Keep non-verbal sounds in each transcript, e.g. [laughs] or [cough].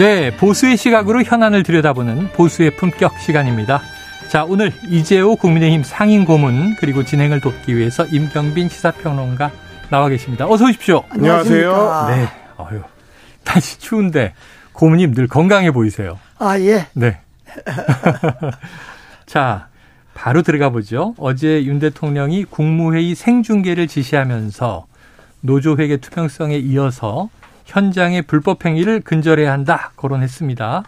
네, 보수의 시각으로 현안을 들여다보는 보수의 품격 시간입니다. 자, 오늘 이재호 국민의힘 상임 고문 그리고 진행을 돕기 위해서 임경빈 시사평론가 나와 계십니다. 어서 오십시오. 안녕하세요. 네. 어휴. 다시 추운데 고문님 늘 건강해 보이세요. 아, 예. 네. [laughs] 자, 바로 들어가 보죠. 어제 윤 대통령이 국무회의 생중계를 지시하면서 노조 회계 투명성에 이어서 현장의 불법 행위를 근절해야 한다 거론했습니다.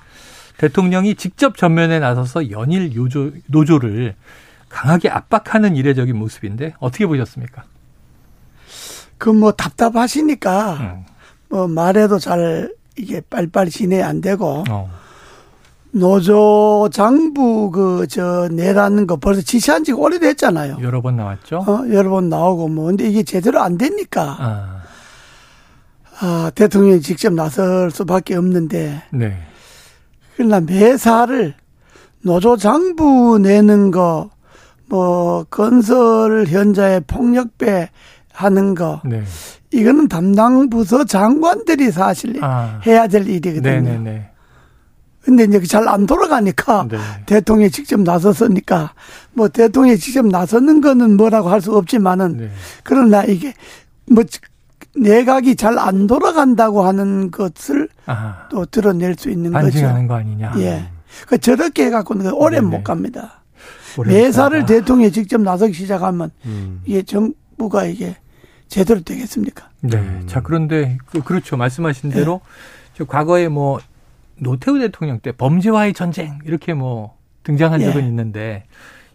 대통령이 직접 전면에 나서서 연일 노조, 노조를 강하게 압박하는 이례적인 모습인데 어떻게 보셨습니까? 그 뭐 답답하시니까 음. 뭐 말해도 잘 이게 빨리빨리 진행 안 되고 어. 노조 장부 그 저 내라는 거 벌써 지시한 지가 오래됐잖아요. 여러 번 나왔죠. 어, 여러 번 나오고 뭐 근데 이게 제대로 안 되니까 아, 아, 대통령이 직접 나설 수밖에 없는데 네. 그러나 매사를 노조 장부 내는 거, 뭐 건설 현장에 폭력배 하는 거, 네. 이거는 담당 부서 장관들이 사실 아. 해야 될 일이거든요. 네네네. 근데 이제 잘 안 돌아가니까 네. 대통령이 직접 나섰으니까 뭐 대통령이 직접 나서는 거는 뭐라고 할 수 없지만은 네. 그러나 이게 뭐 내각이 잘 안 돌아간다고 하는 것을 아, 또 드러낼 수 있는 거죠. 반증하는 거 아니냐. 예. 그 저렇게 해갖고는 오래 네네. 못 갑니다. 오래 매사를. 대통령이 직접 나서기 시작하면 음. 이게 정부가 이게 제대로 되겠습니까? 네. 자, 그런데, 그, 그렇죠. 말씀하신 대로, 저 과거에 뭐, 노태우 대통령 때 범죄와의 전쟁, 이렇게 뭐, 등장한 예. 적은 있는데,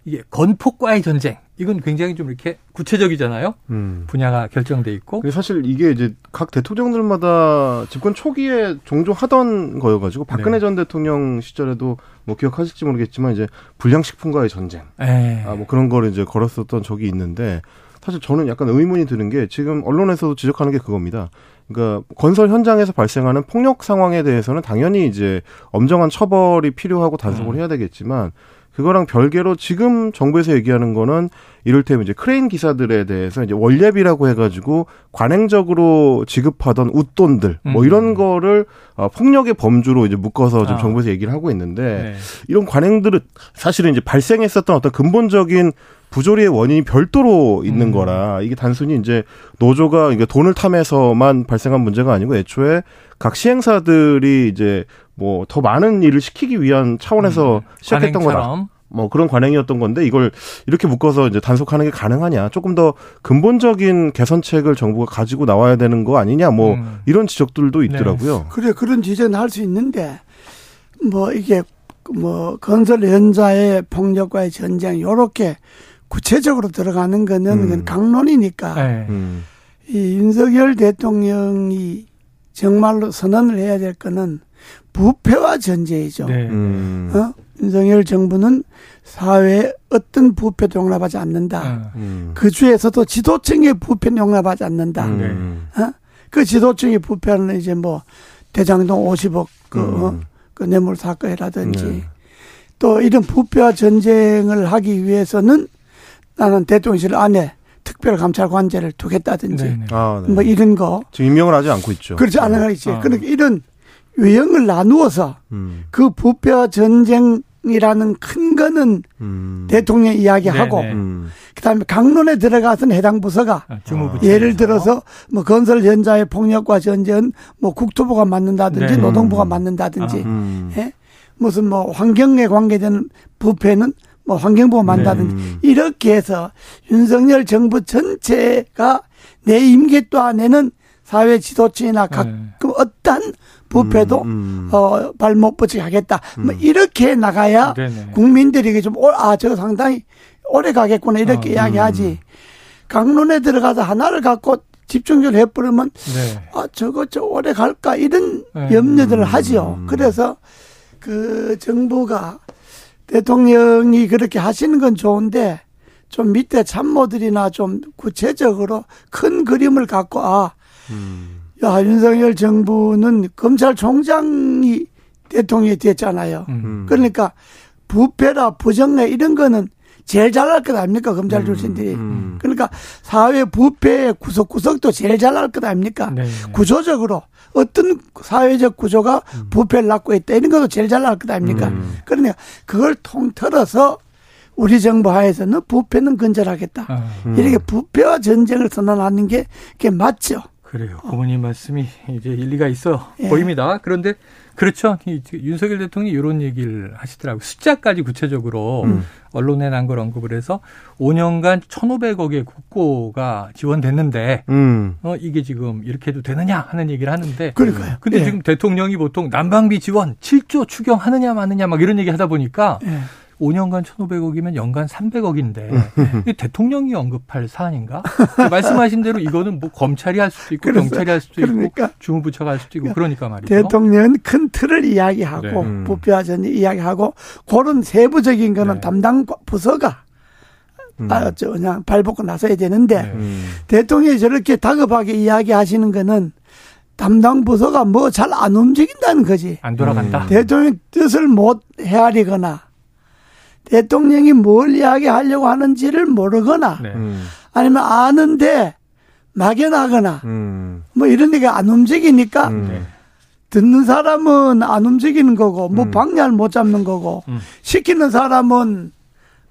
이게 건폭과의 전쟁, 이건 굉장히 좀 이렇게 구체적이잖아요. 음. 분야가 결정돼 있고. 사실 이게 이제 각 대통령들마다 집권 초기에 종종 하던 거여가지고 박근혜 네. 전 대통령 시절에도 뭐 기억하실지 모르겠지만 이제 불량식품과의 전쟁, 예. 아뭐 그런 거를 이제 걸었었던 적이 있는데 사실 저는 약간 의문이 드는 게 지금 언론에서도 지적하는 게 그겁니다. 그러니까 건설 현장에서 발생하는 폭력 상황에 대해서는 당연히 이제 엄정한 처벌이 필요하고 단속을 음. 해야 되겠지만 그거랑 별개로 지금 정부에서 얘기하는 거는 이를테면 이제 크레인 기사들에 대해서 이제 월례비라고 해가지고 관행적으로 지급하던 웃돈들 뭐 음. 이런 거를 어, 폭력의 범주로 이제 묶어서 지금 아. 정부에서 얘기를 하고 있는데 네. 이런 관행들은 사실은 이제 발생했었던 어떤 근본적인 부조리의 원인이 별도로 있는 음. 거라 이게 단순히 이제 노조가 이게 돈을 탐해서만 발생한 문제가 아니고 애초에 각 시행사들이 이제 뭐 더 많은 일을 시키기 위한 차원에서 시작했던 거다. 음. 관행처럼. 뭐 그런 관행이었던 건데 이걸 이렇게 묶어서 이제 단속하는 게 가능하냐? 조금 더 근본적인 개선책을 정부가 가지고 나와야 되는 거 아니냐? 뭐 음. 이런 지적들도 있더라고요. 그래 그런 지적은 할 수 있는데 뭐 이게 뭐 건설 현장의 폭력과의 전쟁 요렇게 구체적으로 들어가는 거는 음. 그건 강론이니까 네. 음. 이 윤석열 대통령이 정말로 선언을 해야 될 거는 부패와 전쟁이죠. 네. 음. 어? 윤석열 정부는 사회에 어떤 부패도 용납하지 않는다. 어. 음. 그 중에서도 지도층의 부패는 용납하지 않는다. 음. 어? 그 지도층의 부패는 이제 뭐 대장동 50억 그, 어? 음. 그 뇌물 사건이라든지 네. 또 이런 부패와 전쟁을 하기 위해서는 나는 대통령실 안에 특별감찰관제를 두겠다든지 네. 네. 아, 네. 뭐 이런 거 지금 임명을 하지 않고 있죠. 그렇지 않은 거 있지. 어. 그러니까 이런 외형을 나누어서 음. 그 부패와 전쟁이라는 큰 거는 음. 대통령 이야기하고 네, 네. 음. 그다음에 강론에 들어가서는 해당 부서가 아. 예를 들어서 뭐 건설 현장의 폭력과 전쟁은 뭐 국토부가 맡는다든지 네. 노동부가 음. 맡는다든지 음. 예? 무슨 뭐 환경에 관계되는 부패는 뭐 환경부가 맡는다든지 음. 이렇게 해서 윤석열 정부 전체가 내 임기 동안에는 사회 지도층이나 각 네. 그 어떤 부패도 음. 어, 발못 뻗치게 하겠다. 뭐 음. 이렇게 나가야 네네. 국민들에게 좀, 올- 아, 저거 상당히 오래 가겠구나. 이렇게 어, 이야기하지. 강론에 들어가서 하나를 갖고 집중적으로 해버리면 네. 아 저거 저 오래 갈까 이런 네. 염려들을 하지요. 그래서 그 정부가 대통령이 그렇게 하시는 건 좋은데 좀 밑에 참모들이나 좀 구체적으로 큰 그림을 갖고 아, 야 윤석열 정부는 검찰총장이 대통령이 됐잖아요. 음. 그러니까 부패라 부정례 이런 거는 제일 잘할 것 아닙니까 검찰 출신들이. 음. 그러니까 사회 부패의 구석구석도 제일 잘할 것 아닙니까? 네. 구조적으로 어떤 사회적 구조가 부패를 낳고 있다 이런 것도 제일 잘할 것 아닙니까? 음. 그러니까 그걸 통틀어서 우리 정부 하에서는 부패는 근절하겠다. 아, 이렇게 부패와 전쟁을 선언하는 게 그게 맞죠. 그래요. 고모님 말씀이 이제 일리가 있어 예. 보입니다. 그런데 그렇죠. 이 윤석열 대통령이 이런 얘기를 하시더라고요. 숫자까지 구체적으로 음. 언론에 난 걸 언급을 해서 5년간 1,500억의 국고가 지원됐는데 음. 어 이게 지금 이렇게 해도 되느냐 하는 얘기를 하는데 그러니까요. 근데 예. 지금 대통령이 보통 난방비 지원 7조 추경하느냐 마느냐 막 이런 얘기 하다 보니까 예. 5년간 1,500억이면 연간 300억인데 음. 이게 대통령이 언급할 사안인가? [laughs] 말씀하신 대로 이거는 뭐 검찰이 할 수도 있고 그래서- 경찰이 할 수도 있고 그러니까 주무부처가 할 수도 있고 그러니까 말이죠. 대통령은 큰 틀을 이야기하고 네. 음. 부패와 전쟁 이야기하고 그런 세부적인 거는 네. 담당 부서가 음. 아, 저 그냥 발벗고 나서야 되는데 네. 음. 대통령이 저렇게 다급하게 이야기하시는 거는 담당 부서가 뭐 잘 안 움직인다는 거지. 안 돌아간다. 음. 대통령 뜻을 못 헤아리거나 대통령이 뭘 이야기하려고 하는지를 모르거나 네. 음. 아니면 아는데 막연하거나 음. 뭐 이런 데가 안 움직이니까 음. 네. 듣는 사람은 안 움직이는 거고 뭐 음. 방향을 못 잡는 거고 음. 시키는 사람은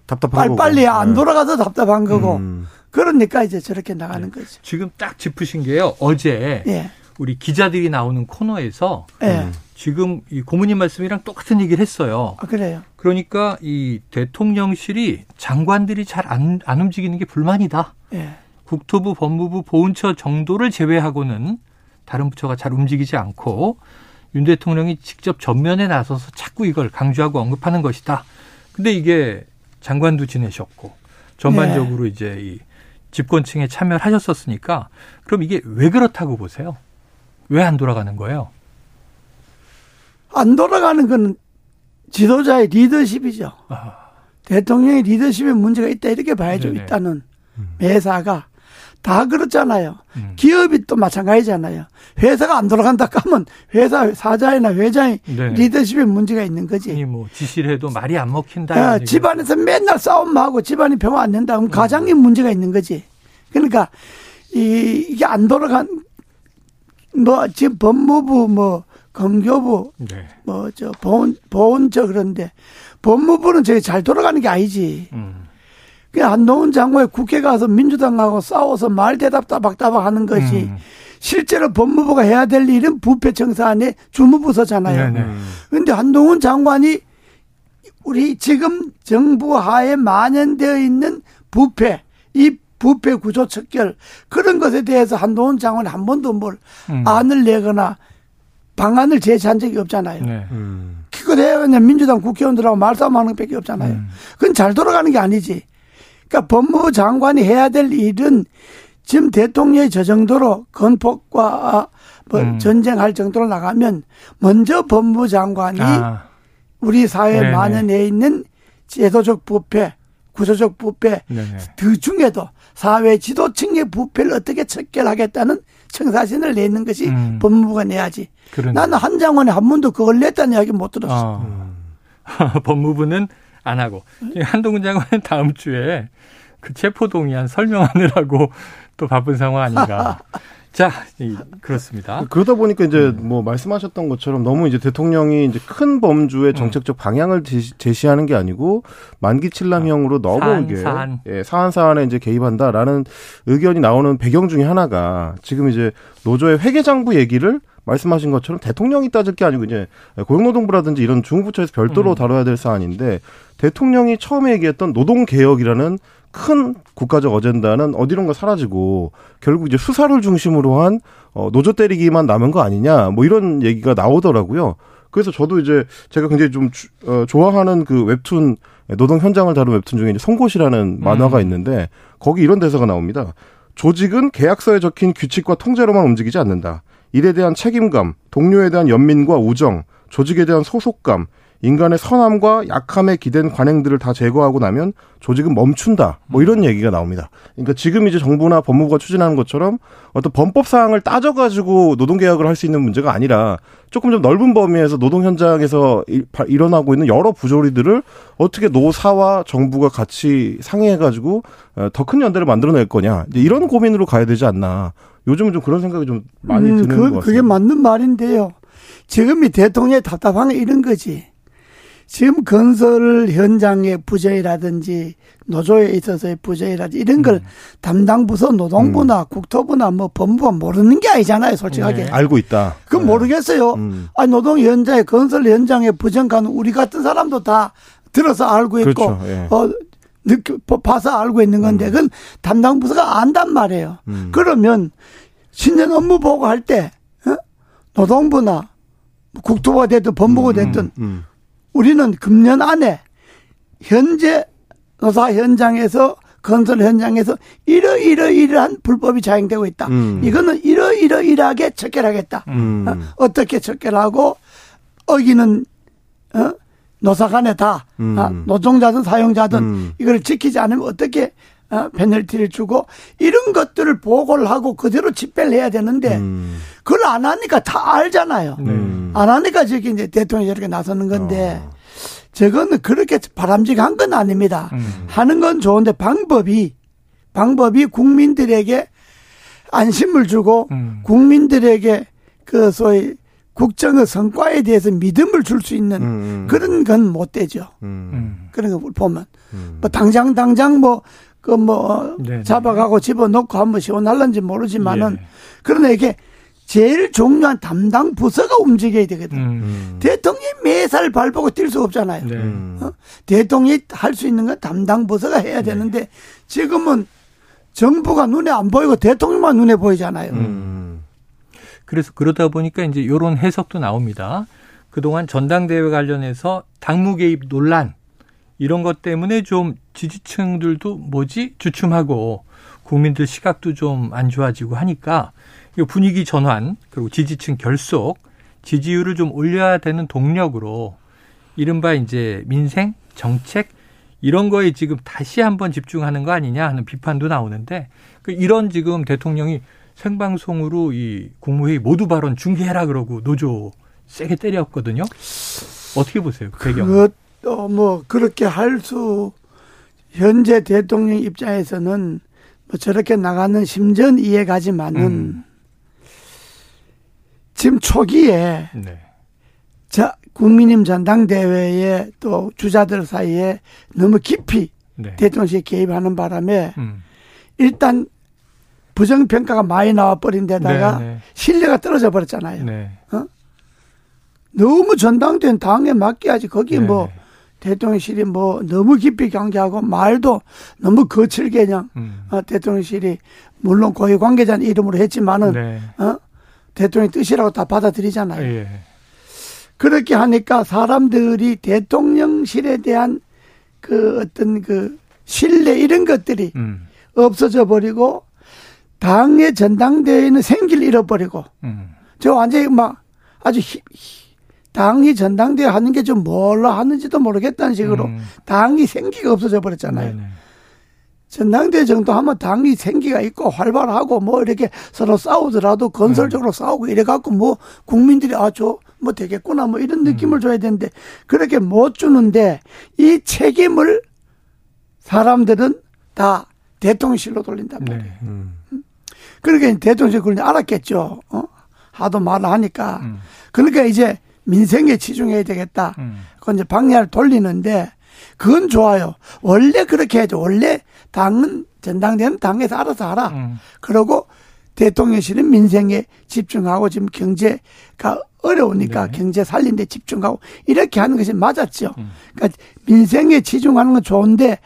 답답한 빨리빨리 거고. 안 네. 돌아가서 답답한 거고 음. 그러니까 이제 저렇게 나가는 거죠. 지금 딱 짚으신 게요. 어제 예. 우리 기자들이 나오는 코너에서 예. 음. 지금 이 고모님 말씀이랑 똑같은 얘기를 했어요. 아, 그래요. 그러니까 이 대통령실이 장관들이 잘안안 움직이는 게 불만이다. 예. 국토부, 법무부, 보훈처 정도를 제외하고는 다른 부처가 잘 움직이지 않고 윤 대통령이 직접 전면에 나서서 자꾸 이걸 강조하고 언급하는 것이다. 근데 이게 장관도 지내셨고 전반적으로 이제 이 집권층에 참여를 하셨었으니까 그럼 이게 왜 그렇다고 보세요? 왜 안 돌아가는 거예요? 안 돌아가는 건 지도자의 리더십이죠. 아, 대통령의 리더십에 문제가 있다 이렇게 봐야죠. 네네. 일단은 매사가 다 그렇잖아요. 음. 기업이 또 마찬가지잖아요. 회사가 안 돌아간다 하면 회사 사장이나 회장이 네. 리더십에 문제가 있는 거지. 이뭐 지시를 해도 말이 안 먹힌다. 얘기가 집안에서 맨날 싸움하고 집안이 병화 안. 음. 그럼 가장님 문제가 있는 거지. 그러니까 이 이게 안 돌아간 뭐 지금 법무부 뭐 검교부 네. 뭐저 보훈 보훈처 그런데 법무부는 저게 잘 돌아가는 게 아니지. 음. 그냥 한동훈 장관이 국회 가서 민주당하고 싸워서 말 대답 따박따박 하는 것이 음. 실제로 법무부가 해야 될 일은 부패청사안의 주무부서잖아요. 네네. 음. 그런데 한동훈 장관이 우리 지금 정부 하에 만연되어 있는 부패, 이 부패 구조 척결 그런 것에 대해서 한동훈 장관이 한 번도 뭘 음. 안을 내거나 방안을 제시한 적이 없잖아요. 네. 음. 그거 해야 그냥 민주당 국회의원들하고 말싸움하는 것밖에 없잖아요. 음. 그건 잘 돌아가는 게 아니지. 그러니까 법무부 장관이 해야 될 일은 지금 대통령이 저 정도로 건폭과 뭐 음. 전쟁할 정도로 나가면 먼저 법무부 장관이 아, 우리 사회에 네네. 만연해 있는 제도적 부패, 구조적 부패, 네네. 그 중에도 사회 지도층의 부패를 어떻게 척결하겠다는 청사진을 내는 것이 음. 법무부가 내야지. 그런. 나는 한 장관이 한 번도 그걸 냈다는 이야기 못 들었어. 어. [laughs] 법무부는 안 하고 한동훈 장관은 다음 주에 그 체포 동의안 설명하느라고 [laughs] 또 바쁜 상황 아닌가. [laughs] 자, 이, 그렇습니다. 그러다 보니까 이제 뭐 말씀하셨던 것처럼 너무 이제 대통령이 이제 큰 범주의 정책적 방향을 제시, 제시 하는 게 아니고 만기 칠남형으로 너무 사안, 이게 사안. 예, 사안 사안에 이제 개입한다라는 의견이 나오는 배경 중에 하나가 지금 이제 노조의 회계장부 얘기를 말씀하신 것처럼 대통령이 따질 게 아니고 이제 고용노동부라든지 이런 중부처에서 별도로 음. 다뤄야 될 사안인데 대통령이 처음에 얘기했던 노동개혁이라는 큰 국가적 어젠다는 어디론가 사라지고 결국 이제 수사를 중심으로 한 어, 노조 때리기만 남은 거 아니냐 뭐 이런 얘기가 나오더라고요. 그래서 저도 이제 제가 굉장히 좀 주- 어, 좋아하는 그 웹툰 노동 현장을 다룬 웹툰 중에 이제 송곳이라는 만화가 음. 있는데 거기 이런 대사가 나옵니다. 조직은 계약서에 적힌 규칙과 통제로만 움직이지 않는다. 일에 대한 책임감, 동료에 대한 연민과 우정, 조직에 대한 소속감, 인간의 선함과 약함에 기댄 관행들을 다 제거하고 나면 조직은 멈춘다. 뭐 이런 얘기가 나옵니다. 그러니까 지금 이제 정부나 법무부가 추진하는 것처럼 어떤 범법 사항을 따져가지고 노동계약을 할 수 있는 문제가 아니라 조금 좀 넓은 범위에서 노동 현장에서 일어나고 있는 여러 부조리들을 어떻게 노사와 정부가 같이 상의해가지고 어, 더큰 연대를 만들어낼 거냐. 이런 고민으로 가야 되지 않나. 요즘은 좀 그런 생각이 좀 많이 음, 드는 그, 것 같아요. 그게 맞는 말인데요. 지금이 대통령이 답답한 게 이런 거지. 지금 건설 현장의 부재라든지 노조에 있어서의 부재라든지 이런 걸 음. 담당 부서 노동부나 음. 국토부나 뭐 법무부가 모르는 게 아니잖아요, 솔직하게. 네. 알고 있다. 그건 네. 모르겠어요. 음. 아니 노동 현장에 건설 현장에 부정가는 우리 같은 사람도 다 들어서 알고 있고 그렇죠. 예. 어 느껴 봐서 알고 있는 건데 음. 그건 담당 부서가 안단 말이에요. 음. 그러면 신년 업무 보고할 때 어? 노동부나 국토부가 됐든 법무부가 음, 됐든 우리는 금년 안에 현재 노사 현장에서 건설 현장에서 이러이러이러한 불법이 자행되고 있다. 음. 이거는 이러이러이러하게 척결하겠다. 음. 어, 떻게 척결하고 어기는 어? 노사 간에 다 음. 아, 노동자든 사용자든 음. 이걸 지키지 않으면 어떻게 어, 페널티를 주고 이런 것들을 보고를 하고 그대로 집배를 해야 되는데 음. 그걸 안 하니까 다 알잖아요. 음. 안 하니까 저기 이제 대통령이 저렇게 나서는 건데 어. 저거는 그렇게 바람직한 건 아닙니다. 음. 하는 건 좋은데 방법이 방법이 국민들에게 안심을 주고 음. 국민들에게 그 소위 국정의 성과에 대해서 믿음을 줄 수 있는 음, 음. 그런 건 못 되죠. 음. 그런 거 보면 뭐 당장 당장 뭐 그뭐 그 뭐 잡아가고 집어넣고 한번 시원할런지 모르지만은 예. 그러나 이게 제일 중요한 담당 부서가 움직여야 되거든. 음. 대통령이 매살 발보고 뛸 수 없잖아요. 네. 어? 대통령이 할 수 있는 건 담당 부서가 해야 네. 되는데 지금은 정부가 눈에 안 보이고 대통령만 눈에 보이잖아요. 음. 그래서 그러다 보니까 이제 이런 해석도 나옵니다. 그동안 전당대회 관련해서 당무 개입 논란 이런 것 때문에 좀 지지층들도 뭐지 주춤하고 국민들 시각도 좀 안 좋아지고 하니까 분위기 전환 그리고 지지층 결속 지지율을 좀 올려야 되는 동력으로 이른바 이제 민생 정책 이런 거에 지금 다시 한번 집중하는 거 아니냐 하는 비판도 나오는데 그 이런 지금 대통령이 생방송으로 이 국무회의 모두 발언 중계해라 그러고 노조 세게 때렸거든요. 어떻게 보세요? 그 배경. 그것도 뭐 그렇게 할 수 현재 대통령 입장에서는 뭐 저렇게 나가는 심전 이해가지만은 음. 지금 초기에 네. 자 국민님 전당대회에 또 주자들 사이에 너무 깊이 네. 대통령실 개입하는 바람에 음. 일단 부정평가가 많이 나와버린 데다가 네, 네. 신뢰가 떨어져 버렸잖아요. 네. 어? 너무 전당대회는 당에 맡겨야지. 거기에 네. 뭐 대통령실이 뭐 너무 깊이 경계하고 말도 너무 거칠게 그냥 음. 어, 대통령실이 물론 고위 관계자 이름으로 했지만은 네. 어? 대통령 뜻이라고 다 받아들이잖아요. 예. 그렇게 하니까 사람들이 대통령실에 대한 그 어떤 그 신뢰 이런 것들이 음. 없어져 버리고 당의 전당대회는 생기를 잃어버리고 음. 저 완전히 막 아주 히, 당이 전당대회 하는 게 좀 뭘로 하는지도 모르겠다는 식으로 음. 당이 생기가 없어져 버렸잖아요. 네네. 전당대 정도 하면 당이 생기가 있고 활발하고 뭐 이렇게 서로 싸우더라도 건설적으로 음. 싸우고 이래 갖고 뭐 국민들이 아 저 뭐 되겠구나 뭐 이런 느낌을 음. 줘야 되는데 그렇게 못 주는데 이 책임을 사람들은 다 대통령실로 돌린단 네. 말이에요. 네. 음. 그러니까 대통령실 그걸 알았겠죠. 어? 하도 말을 하니까. 음. 그러니까 이제 민생에 치중해야 되겠다. 음. 그건 이제 방향을 돌리는데 그건 좋아요. 원래 그렇게 해야죠. 원래 당은 전당대회는 당에서 알아서 하라. 음. 그러고 대통령실은 민생에 집중하고 지금 경제가 어려우니까 네. 경제 살린 데 집중하고 이렇게 하는 것이 맞았죠. 음. 그러니까 민생에 집중하는 건 좋은데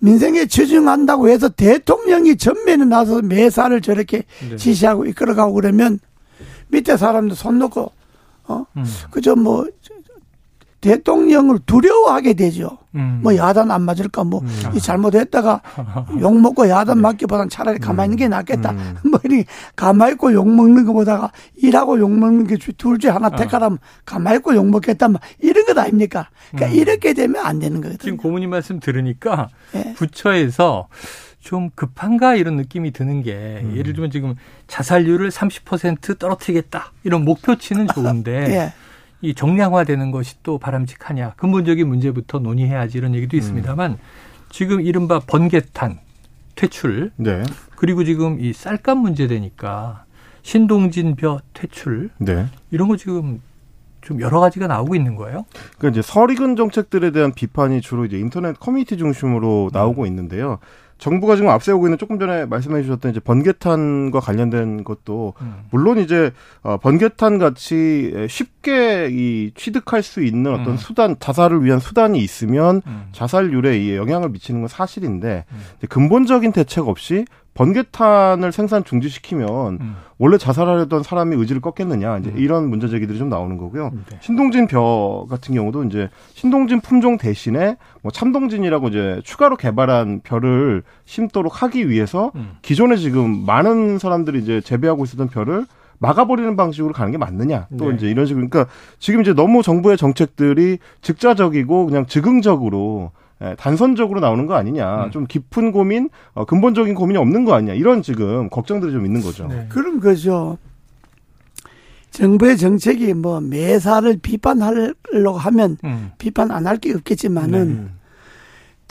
민생에 집중한다고 해서 대통령이 전면에 나서 매사를 저렇게 네. 지시하고 이끌어가고 그러면 밑에 사람들 손 놓고 어 음. 그저 뭐 대통령을 두려워하게 되죠. 음. 뭐 야단 안 맞을까 뭐 음. 이 잘못했다가 [laughs] 욕 먹고 야단 맞기보단 차라리 가만히 있는 게 낫겠다. 음. [laughs] 뭐 이렇게 가만히 있고 욕 먹는 것보다가 일하고 욕 먹는 게 둘 중에 하나 어. 택하라면 가만히 있고 욕 먹겠다. 뭐 이런 것 아닙니까? 그러니까 음. 이렇게 되면 안 되는 지금 거거든요. 고모님 말씀 들으니까 예. 부처에서 좀 급한가 이런 느낌이 드는 게 음. 예를 들면 지금 자살률을 30% 떨어뜨리겠다 이런 목표치는 [laughs] 좋은데 예. 이 정량화되는 것이 또 바람직하냐 근본적인 문제부터 논의해야지 이런 얘기도 있습니다만 지금 이른바 번개탄 퇴출 네. 그리고 지금 이 쌀값 문제 되니까 신동진 벼 퇴출 네. 이런 거 지금 좀 여러 가지가 나오고 있는 거예요. 그러니까 이제 설익은 정책들에 대한 비판이 주로 이제 인터넷 커뮤니티 중심으로 나오고 있는데요. 정부가 지금 앞세우고 있는 조금 전에 말씀해 주셨던 이제 번개탄과 관련된 것도 음. 물론 이제 어, 번개탄 같이 쉽게 이 취득할 수 있는 어떤 음. 수단 자살을 위한 수단이 있으면 음. 자살률에 이 영향을 미치는 건 사실인데 근본적인 대책 없이 번개탄을 생산 중지시키면 음. 원래 자살하려던 사람이 의지를 꺾겠느냐 이제 음. 이런 문제 제기들이 좀 나오는 거고요. 네. 신동진 벼 같은 경우도 이제 신동진 품종 대신에 뭐 참동진이라고 이제 추가로 개발한 벼를 심도록 하기 위해서 음. 기존에 지금 많은 사람들이 이제 재배하고 있었던 벼를 막아버리는 방식으로 가는 게 맞느냐 또 네. 이제 이런 식으로 그러니까 지금 이제 너무 정부의 정책들이 즉자적이고 그냥 즉흥적으로 예, 단선적으로 나오는 거 아니냐 음. 좀 깊은 고민 어, 근본적인 고민이 없는 거 아니냐 이런 지금 걱정들이 좀 있는 거죠. 네. 그런 거죠. 정부의 정책이 뭐 매사를 비판하려고 하면 음. 비판 안 할 게 없겠지만은 음.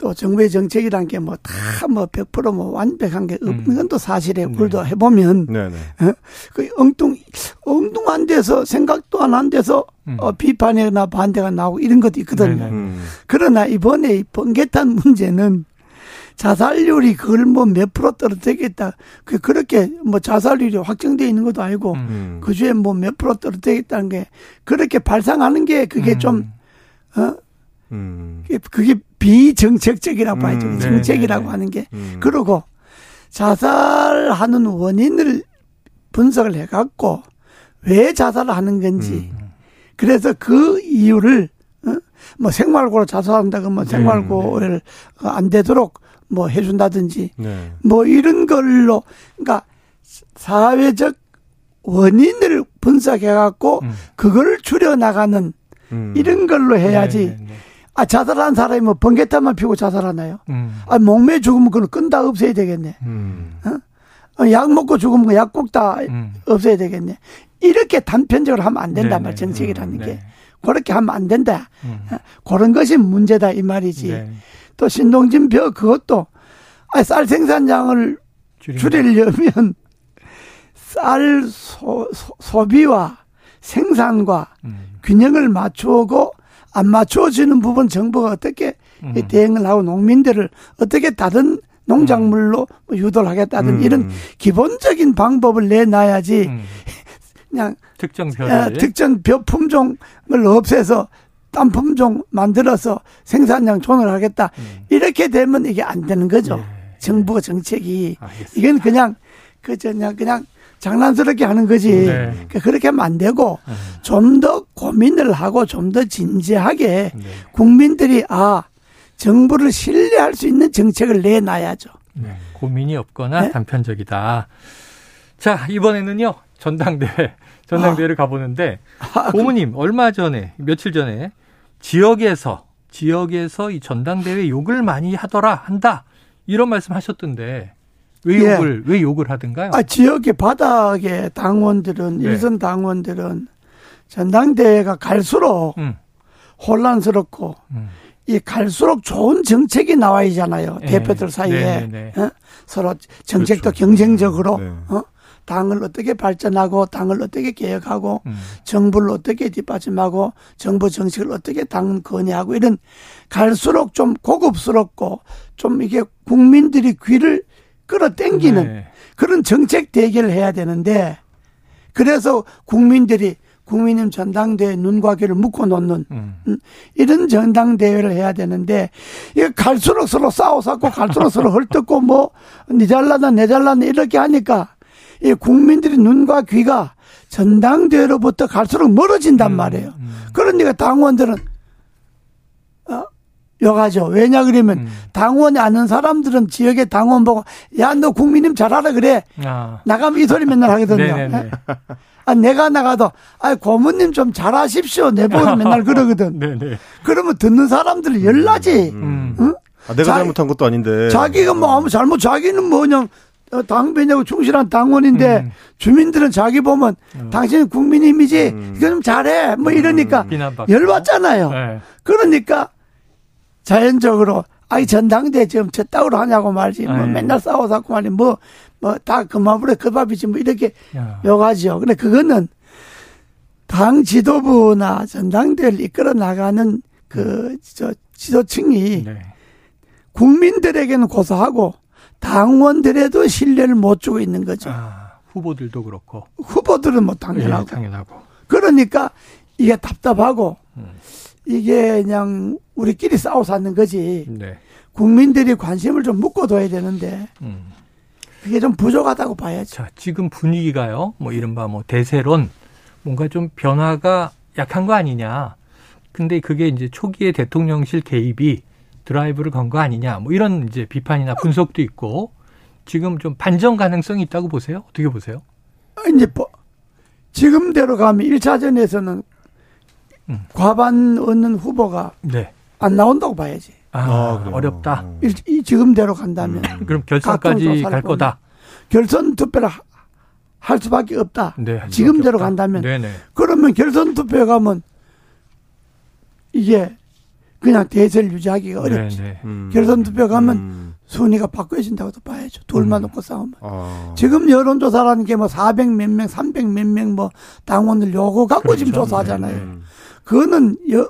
또 정부의 정책이란 게 뭐 다 뭐 100%뭐 완벽한 게 없는 음. 건또 사실이에요. 네. 우리도 해보면 네네. 그 엉뚱 엉뚱한 데서 생각도 안한 데서 음. 어, 비판이나 반대가 나오고 이런 것도 있거든요. 네네. 음. 그러나 이번에 이 번개탄 문제는 자살률이 그걸 뭐 몇 프로 떨어뜨리겠다. 그 그렇게 뭐 자살률이 확정돼 있는 것도 아니고 음. 음. 그 주에 뭐 몇 프로 떨어뜨리겠다는 게 그렇게 발상하는 게 그게 음. 좀 어? 음. 그게 비정책적이라고 봐야죠. 음, 정책이라고 네, 네. 하는 게. 음. 그러고 자살하는 원인을 분석을 해갖고 왜 자살을 하는 건지. 음. 그래서 그 이유를 어? 뭐 생활고로 자살한다 그러면 네, 생활고를 어, 안 되도록 뭐 해준다든지 네. 뭐 이런 걸로 그러니까 사회적 원인을 분석해갖고 음. 그걸 줄여나가는 음. 이런 걸로 해야지. 네, 네, 네. 아 자살한 사람이 뭐 번개탄만 피고 자살하나요? 음. 아 목매 죽으면 그걸 끈다 없애야 되겠네. 음. 어, 약 먹고 죽으면 약꼭다 음. 없애야 되겠네. 이렇게 단편적으로 하면 안 된단 네, 말 네. 정책이라는 음, 게 네. 그렇게 하면 안 된다. 음. 그런 것이 문제다 이 말이지. 네. 또 신동진 벼 그것도 아, 쌀 생산량을. 줄이려면 쌀 소, 소, 비와 생산과 음. 균형을 맞추고 안 맞추어지는 부분 정부가 어떻게 음. 대응을 하고 농민들을 어떻게 다른 농작물로 뭐 유도를 하겠다든 음. 이런 기본적인 방법을 내놔야지 음. [laughs] 그냥 특정 어, 벼를 특정 벼 품종을 없애서 딴 품종 만들어서 생산량 존을 하겠다 음. 이렇게 되면 이게 안 되는 거죠. 네. 정부가 정책이 알겠습니다. 이건 그냥 그저 그냥 그냥 장난스럽게 하는 거지. 네. 그러니까 그렇게 하면 안 되고 음. 좀더 고민을 하고 좀 더 진지하게 네. 국민들이 아 정부를 신뢰할 수 있는 정책을 내놔야죠. 네. 고민이 없거나 네? 단편적이다. 자 이번에는요 전당대회 전당대회를 가보는데 아, 그- 고모님 얼마 전에 며칠 전에 지역에서 지역에서 이 전당대회 욕을 많이 하더라 한다 이런 말씀하셨던데 왜 예. 욕을 왜 욕을 하던가요? 아, 지역의 바닥의 당원들은 네. 일선 당원들은 전당대회가 갈수록 음, 혼란스럽고 음. 이 갈수록 좋은 정책이 나와야잖아요. 예. 대표들 사이에 네, 네, 어? 서로 정책도 그렇죠. 경쟁적으로 네. 어? 당을 어떻게 발전하고 당을 어떻게 개혁하고 음. 정부를 어떻게 뒷받침하고 정부 정책을 어떻게 당 건의하고 이런 갈수록 좀 고급스럽고 좀 이게 국민들이 귀를 끌어당기는 네. 그런 정책 대결을 해야 되는데 그래서 국민들이 국민님 전당대회 눈과 귀를 묶어 놓는 음. 이런 전당대회를 해야 되는데 이게 갈수록 서로 싸워서고 갈수록 서로 헐뜯고 뭐니 잘나다 내 잘나다 이렇게 하니까 이 국민들이 눈과 귀가 전당대회로부터 갈수록 멀어진단 말이에요. 음. 그러니까 당원들은 어, 욕하죠. 왜냐 그러면 음. 당원이 아는 사람들은 지역의 당원 보고 야 너 국민님 잘하라 그래. 아. 나가면 이 소리 맨날 하거든요. 네네네. 아, 내가 나가도 아 고모님 좀 잘하십시오. 내보고 [laughs] 맨날 그러거든. 네네. 그러면 듣는 사람들이 열나지. 음. 응? 아, 내가 자- 잘못한 것도 아닌데. 자기가 뭐 아무 잘못 자기는 뭐 그냥 어, 당배냐고 충실한 당원인데 음. 주민들은 자기 보면 당신은 국민임이지 음. 이거 좀 잘해 뭐 이러니까 비난받고. 열받잖아요. 네. 그러니까 자연적으로 아이 전당대 지금 저 따위로 하냐고 말지 뭐 네. 맨날 싸워갖고 말이 뭐뭐 다 그만불에 그 밥이지 뭐 이렇게 야. 욕하죠. 근데 그거는 당 지도부나 전당대를 이끌어 나가는 그 저 지도층이 네. 국민들에게는 고소하고 당원들에도 신뢰를 못 주고 있는 거죠. 아, 후보들도 그렇고. 후보들은 뭐 당연하고. 예, 당연하고. 그러니까 이게 답답하고 음. 이게 그냥 우리끼리 싸워 사는 거지. 네. 국민들이 관심을 좀 묶어둬야 되는데 음. 그게 좀 부족하다고 봐야죠. 자, 지금 분위기가요. 뭐 이른바 뭐 대세론 뭔가 좀 변화가 약한 거 아니냐. 근데 그게 이제 초기에 대통령실 개입이 드라이브를 건 거 아니냐. 뭐 이런 이제 비판이나 분석도 있고 지금 좀 반전 가능성이 있다고 보세요? 어떻게 보세요? 이제 뭐 지금대로 가면 1차전에서는 음. 과반 얻는 후보가 네. 안 나온다고 봐야지. 아, 아? 어렵다. 음. 일- 이 지금대로 간다면 그럼 각종 결선까지 조사를 갈 거다. 결선 투표를 하- 할 수밖에 없다. 네. 할 지금대로 수밖에 없다. 간다면 네네. 그러면 결선 투표에 가면 이게 그냥 대세를 유지하기가 어렵지. 네네. 음. 결선 투표 가면 음. 순위가 바꿔진다고도 봐야죠. 둘만 음. 놓고 싸우면. 아. 지금 여론조사라는 게 뭐 400 몇 명, 300 몇 명 뭐 당원을 요거 갖고 지금 그렇죠. 조사하잖아요. 음. 그거는 여,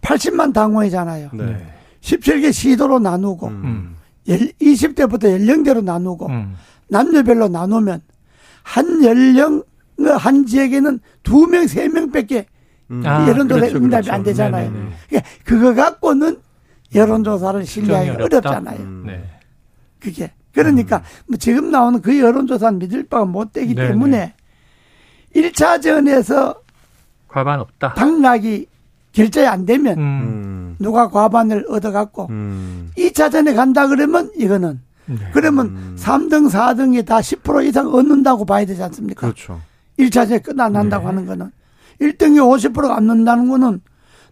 80만 당원이잖아요. 네. 17개 시도로 나누고 음. 열- 20대부터 연령대로 나누고 음. 남녀별로 나누면 한 연령 한 지역에는 두 명, 세 명밖에 음. 아, 여론조사 그렇죠, 응답이 그렇죠. 안 되잖아요. 네네네. 그러니까 그거 갖고는 여론조사를 신뢰하기 어렵다. 어렵잖아요. 음. 네. 그게. 그러니까 뭐 지금 나오는 그 여론조사는 믿을 바가 못 되기 네네. 때문에 1차전에서 과반 없다. 당락이 결정이 안 되면 음. 음. 누가 과반을 얻어갖고 음. 2차전에 간다 그러면 이거는 네. 그러면 음. 3등, 4등이 다 10% 이상 얻는다고 봐야 되지 않습니까? 그렇죠. 1차전에 끝나난다고 네. 하는 거는 1등이 50%가 안 넣는다는 거는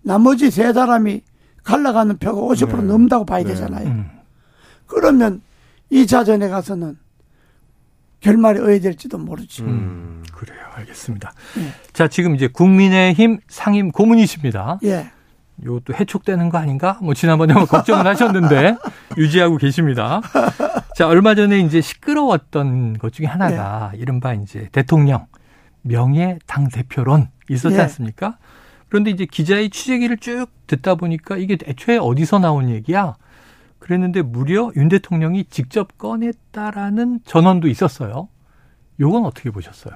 나머지 세 사람이 갈라가는 표가 50% 네. 넘는다고 봐야 네. 되잖아요. 음. 그러면 2차전에 가서는 결말이 어야 될지도 모르지. 음. 그래요. 알겠습니다. 네. 자, 지금 이제 국민의힘 상임 고문이십니다. 예. 이것도 해촉되는 거 아닌가? 뭐 지난번에 뭐 걱정을 [laughs] 하셨는데 유지하고 계십니다. 자, 얼마 전에 이제 시끄러웠던 것 중에 하나가 이른바 이제 대통령 명예 당 대표론 있었지 예. 않습니까? 그런데 이제 기자의 취재기를 쭉 듣다 보니까 이게 애초에 어디서 나온 얘기야? 그랬는데 무려 윤 대통령이 직접 꺼냈다라는 전언도 있었어요. 요건 어떻게 보셨어요?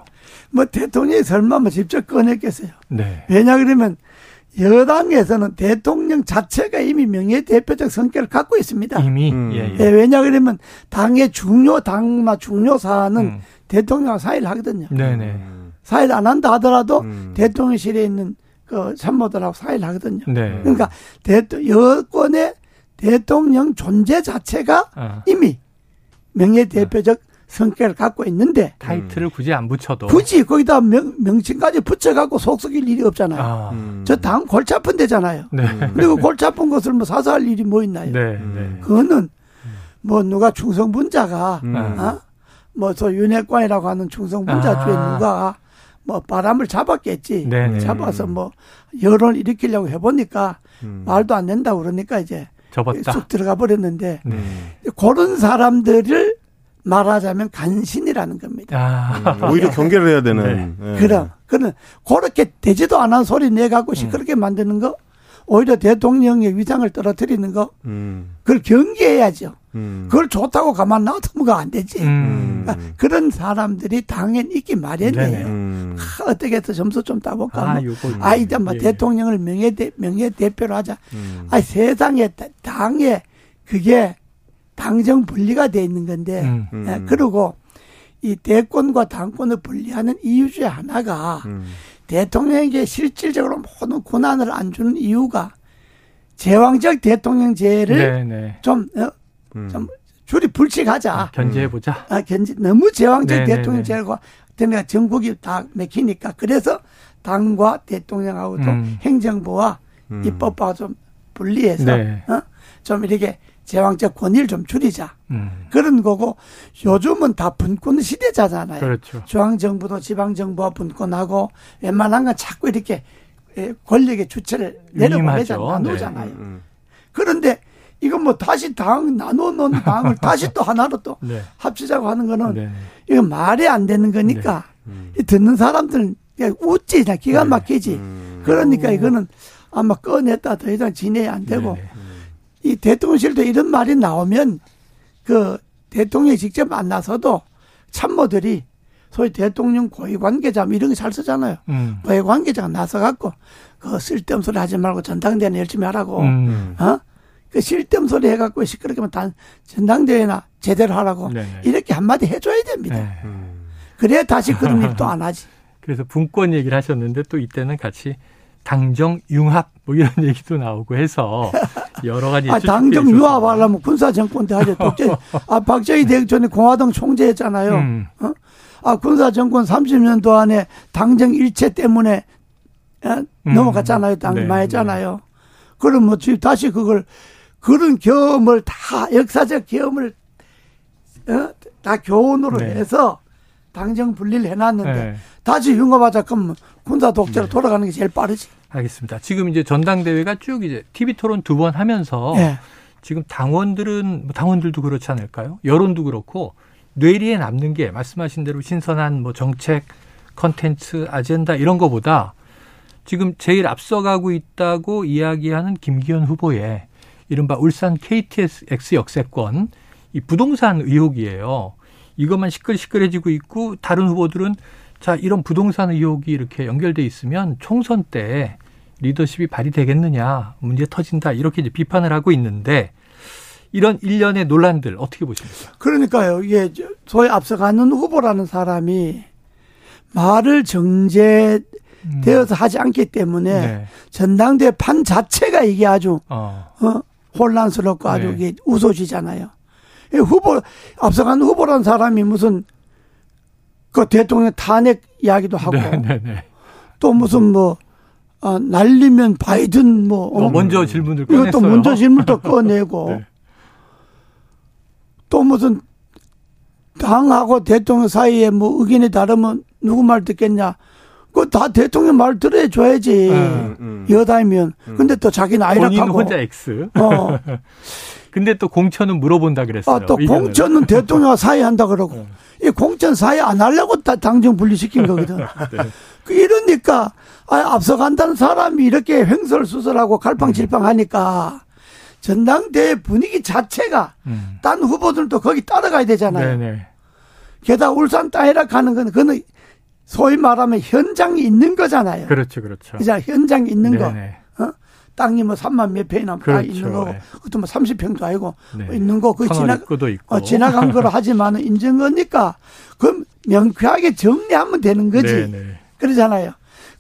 뭐 대통령이 설마 뭐 직접 꺼냈겠어요. 네. 왜냐 그러면 여당에서는 대통령 자체가 이미 명예대표적 성격을 갖고 있습니다. 이미 음. 예, 예. 예, 왜냐 그러면 당의 중요 당나 중요 사안은 음. 대통령과 사의를 하거든요. 네네. 음. 사의를 안 한다 하더라도 음. 대통령실에 있는 그 참모들하고 사의를 하거든요. 네. 그러니까 대통 여권의 대통령 존재 자체가 아, 이미 명예대표적 성격을 갖고 있는데 타이틀을 굳이 안 붙여도 굳이 거기다 명, 명칭까지 붙여갖고 속속일 일이 없잖아요. 아, 음. 저당 골치 아픈 데잖아요. 네. 그리고 골치 아픈 것을 뭐 사서할 일이 뭐 있나요? 네, 음. 네. 그거는 뭐 누가 충성분자가 음. 어? 뭐저 윤핵관이라고 하는 충성분자 아. 중에 누가 뭐 바람을 잡았겠지. 네네. 잡아서 뭐 여론을 일으키려고 해보니까 음. 말도 안 된다 그러니까 이제 접었다. 쑥 들어가 버렸는데 네. 그런 사람들을 말하자면 간신이라는 겁니다. 아, 음. 오히려 경계를 해야 되는. 예. 그럼 그는 그렇게 되지도 않은 소리 음. 내갖고 시끄럽게 만드는 거 오히려 대통령의 위상을 떨어뜨리는 거 음. 그걸 경계해야죠. 음. 그걸 좋다고 가만 놔두면 안 되지. 음. 그러니까 그런 사람들이 당연 있기 마련이에요. 음. 하, 어떻게 해서 점수 좀 따볼까? 아, 뭐. 아, 이제 뭐 예. 대통령을 명예대, 명예 대표로 하자. 음. 아, 세상에, 다- 당에 그게 당정 분리가 돼 있는 건데, 음. 음. 예, 그리고 이 대권과 당권을 분리하는 이유 중에 하나가 음. 대통령에게 실질적으로 모든 권한을 안 주는 이유가 제왕적 대통령제를 네, 네. 좀, 어, 음. 좀 줄이 불칙하자. 견제해 보자. 아, 견지 너무 제왕적 네네네. 대통령제가 되니까 전국이 다 맥히니까 그래서 당과 대통령하고도 음. 행정부와 음. 입법부와 좀 분리해서 네. 어? 좀 이렇게 제왕적 권위를 좀 줄이자 음. 그런 거고 요즘은 다 분권 시대잖아요. 그렇죠. 중앙정부도 지방정부와 분권하고 웬만한 건 자꾸 이렇게 예, 권력의 주체를 내려보내자 위임하죠. 나누잖아요. 음. 그런데 이건 뭐 다시 당 나눠 놓은 당을 [laughs] 다시 또 하나로 또 네. 합치자고 하는 거는 네. 이건 말이 안 되는 거니까 음. 이 듣는 사람들은 그냥 웃지 그냥 기가 네. 막히지. 음. 그러니까 이거는 아마 꺼냈다 더 이상 진행이 안 되고 네네. 이 대통령실도 이런 말이 나오면 그 대통령이 직접 만나서도 참모들이 소위 대통령 고위 관계자 뭐 이런 거잘 쓰잖아요. 음. 고위 관계자가 나서 갖고 그 쓸데없는 소리 하지 말고 전당대회는 열심히 하라고. 음. 어? 그 쓸데없는 소리 해갖고 시끄럽게 단 전당대회나 제대로 하라고 네네. 이렇게 한마디 해줘야 됩니다. 네. 음. 그래야 다시 그런 일또 [laughs] 안 하지. 그래서 분권 얘기를 하셨는데 또 이때는 같이 당정 융합 뭐 이런 [laughs] 얘기도 나오고 해서 [laughs] 여러 가지 아, 당정 있었습니다. 유합하려면 군사 정권 때 하죠. 독재, [laughs] 아, 박정희 대전에 공화당 총재했잖아요. 음. 어? 아, 군사 정권 30년도 안에 당정 일체 때문에 어? 음. 넘어갔잖아요. 당 네, 망했잖아요. 그럼 뭐 다시 그걸 그런 경험을 다 역사적 경험을 어? 다 교훈으로 네. 해서 당정 분리를 해놨는데 네. 다시 융합하자 그러면 군사 독재로 돌아가는 게 제일 빠르지. 알겠습니다. 지금 이제 전당대회가 쭉 이제 TV 토론 두 번 하면서 예. 지금 당원들은 뭐 당원들도 그렇지 않을까요? 여론도 그렇고 뇌리에 남는 게 말씀하신 대로 신선한 뭐 정책, 컨텐츠, 아젠다 이런 거보다 지금 제일 앞서가고 있다고 이야기하는 김기현 후보의 이른바 울산 KTX 역세권 이 부동산 의혹이에요. 이것만 시끌시끌해지고 있고 다른 후보들은 자 이런 부동산 의혹이 이렇게 연결돼 있으면 총선 때 리더십이 발휘되겠느냐 문제 터진다 이렇게 이제 비판을 하고 있는데 이런 일련의 논란들 어떻게 보십니까? 그러니까요. 이게 저- 소위 앞서가는 후보라는 사람이 말을 정제되어서 하지 않기 때문에 네. 전당대 판 자체가 이게 아주 어. 어? 혼란스럽고 아주 네. 이게 우소지잖아요. 이 후보 앞서가는 후보라는 사람이 무슨 그 대통령 탄핵 이야기도 하고 네, 네, 네. 또 무슨 뭐 어, 날리면 바이든 뭐 어, 어? 먼저 질문을 꺼냈어요. 이것도 문제 질문도 [laughs] 꺼내고 네. 또 무슨 당하고 대통령 사이에 뭐 의견이 다르면 누구 말 듣겠냐? 그거 다 대통령 말 들어 줘야지. 음, 음. 여당이면. 근데 또 자기는 아이락하고. 혼자 X. 어. [laughs] 근데 또 공천은 물어본다 그랬어요. 아, 또 의견을. 공천은 대통령과 사이한다 그러고. 네. 이 공천 사이 안 하려고 다 당정 분리시킨 거거든. [laughs] 네. 그 이러니까 아, 앞서간다는 사람이 이렇게 횡설수설하고 갈팡질팡 하니까 전당대회 분위기 자체가 음. 딴 후보들도 거기 따라가야 되잖아요. 네네. 게다가 울산 따이락 하는 건 그거는 소위 말하면 현장이 있는 거잖아요. 그렇죠, 그렇죠. 그죠? 현장이 있는 거. 네네. 어? 땅이 뭐 3만 몇 평이나 다 그렇죠. 있는 거고. 네. 그것도 뭐 30평도 아니고 네. 뭐 있는 거. 그 지나. 어, 지나간 거로 [laughs] 하지만 인정 거니까 그럼 명쾌하게 정리하면 되는 거지. 네네. 그러잖아요.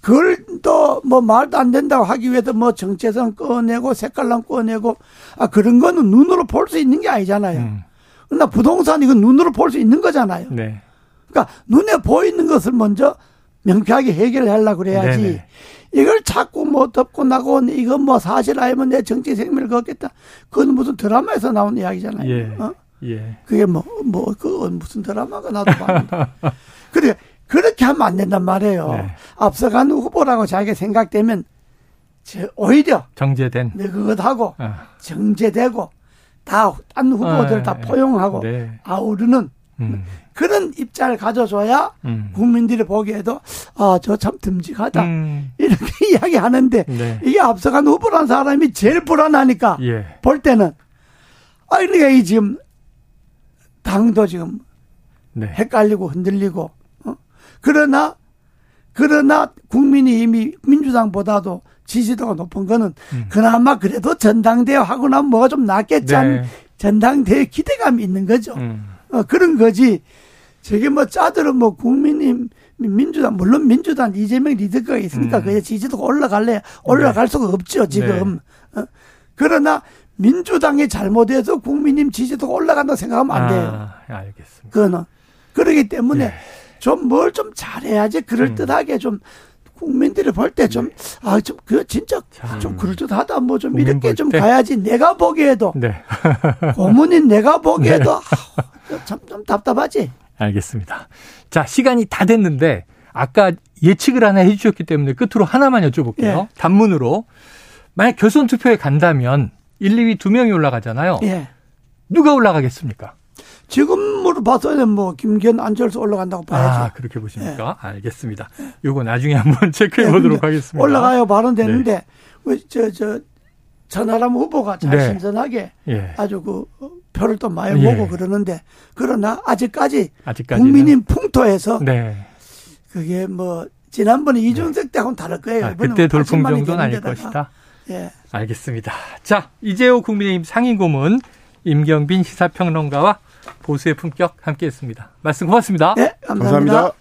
그걸 또 뭐 말도 안 된다고 하기 위해서 뭐 정체성 꺼내고 색깔랑 꺼내고 아 그런 거는 눈으로 볼 수 있는 게 아니잖아요. 음. 그러나 부동산 이건 눈으로 볼 수 있는 거잖아요. 네. 그러니까 눈에 보이는 것을 먼저 명쾌하게 해결하려고 그래야지. 네네. 이걸 자꾸 뭐 덮고 나고 이건 뭐 사실 알면 내 정치 생명을 걷겠다. 그건 무슨 드라마에서 나온 이야기잖아요. 예. 어? 예. 그게 뭐, 뭐, 그 무슨 드라마가 나도 봤는데. [laughs] 그래, 그렇게 하면 안 된단 말이에요. 네. 앞서가는 후보라고 자기가 생각되면, 저 오히려 정제된. 느긋하고 아. 정제되고, 다, 딴 후보들 아, 다 포용하고, 네. 아우르는 음. 그런 입장을 가져줘야 음. 국민들이 보기에도, 아, 저 참 듬직하다. 음. 이렇게 [laughs] 이야기하는데, 네. 이게 앞서간 후보란 사람이 제일 불안하니까, 예. 볼 때는, 아, 그러니까 이 지금, 당도 지금 네. 헷갈리고 흔들리고, 어? 그러나, 그러나 국민이 이미 민주당보다도 지지도가 높은 거는 음. 그나마 그래도 전당대회 하고 나면 뭐가 좀 낫겠지 네. 전당대회 기대감이 있는 거죠. 음. 어, 그런 거지. 저게 뭐 짜들은 뭐 국민이 민주당 물론 민주당 이재명 리더가 있으니까 음. 그게 지지도가 올라갈래 올라갈 수가 없죠 지금. 어? 그러나 민주당이 잘못해서 국민님 지지도가 올라간다 생각하면 안 돼요. 아, 알겠습니다. 그거는 그러기 때문에 네. 좀 뭘 좀 잘해야지 그럴 듯하게 좀 국민들이 볼 때 좀 아 좀 그 진짜 네. 자. 좀 그럴 듯하다 뭐 좀 이렇게 볼좀 때. 가야지 내가 보기에도 네. [laughs] 고문인 내가 보기에도 참좀 답답하지. 알겠습니다. 자, 시간이 다 됐는데 아까 예측을 하나 해주셨기 때문에 끝으로 하나만 여쭤볼게요. 예. 단문으로 만약 결선 투표에 간다면 1, 2위 두 명이 올라가잖아요. 예. 누가 올라가겠습니까? 지금으로 봐서는 뭐 김기현 안철수 올라간다고 봐야지. 아, 그렇게 보십니까? 알겠습니다. 요거 나중에 한번 [laughs] 체크해 보도록 예, 하겠습니다. 올라가요 발언됐는데 저저 천하람 후보가 잘 네. 신선하게 예. 아주 그 표를 또 많이 예. 모고 그러는데 그러나 아직까지 아직까지는 국민인 풍토에서 네. 그게 뭐 지난번에 이준석 때하고는 다를 거예요. 아, 그때 돌풍 80만이 정도는 아닐 데다가. 것이다. 예. 알겠습니다. 자, 이재호 국민의힘 상임고문 임경빈 시사평론가와 보수의 품격 함께했습니다. 말씀 고맙습니다. 네, 감사합니다. 감사합니다.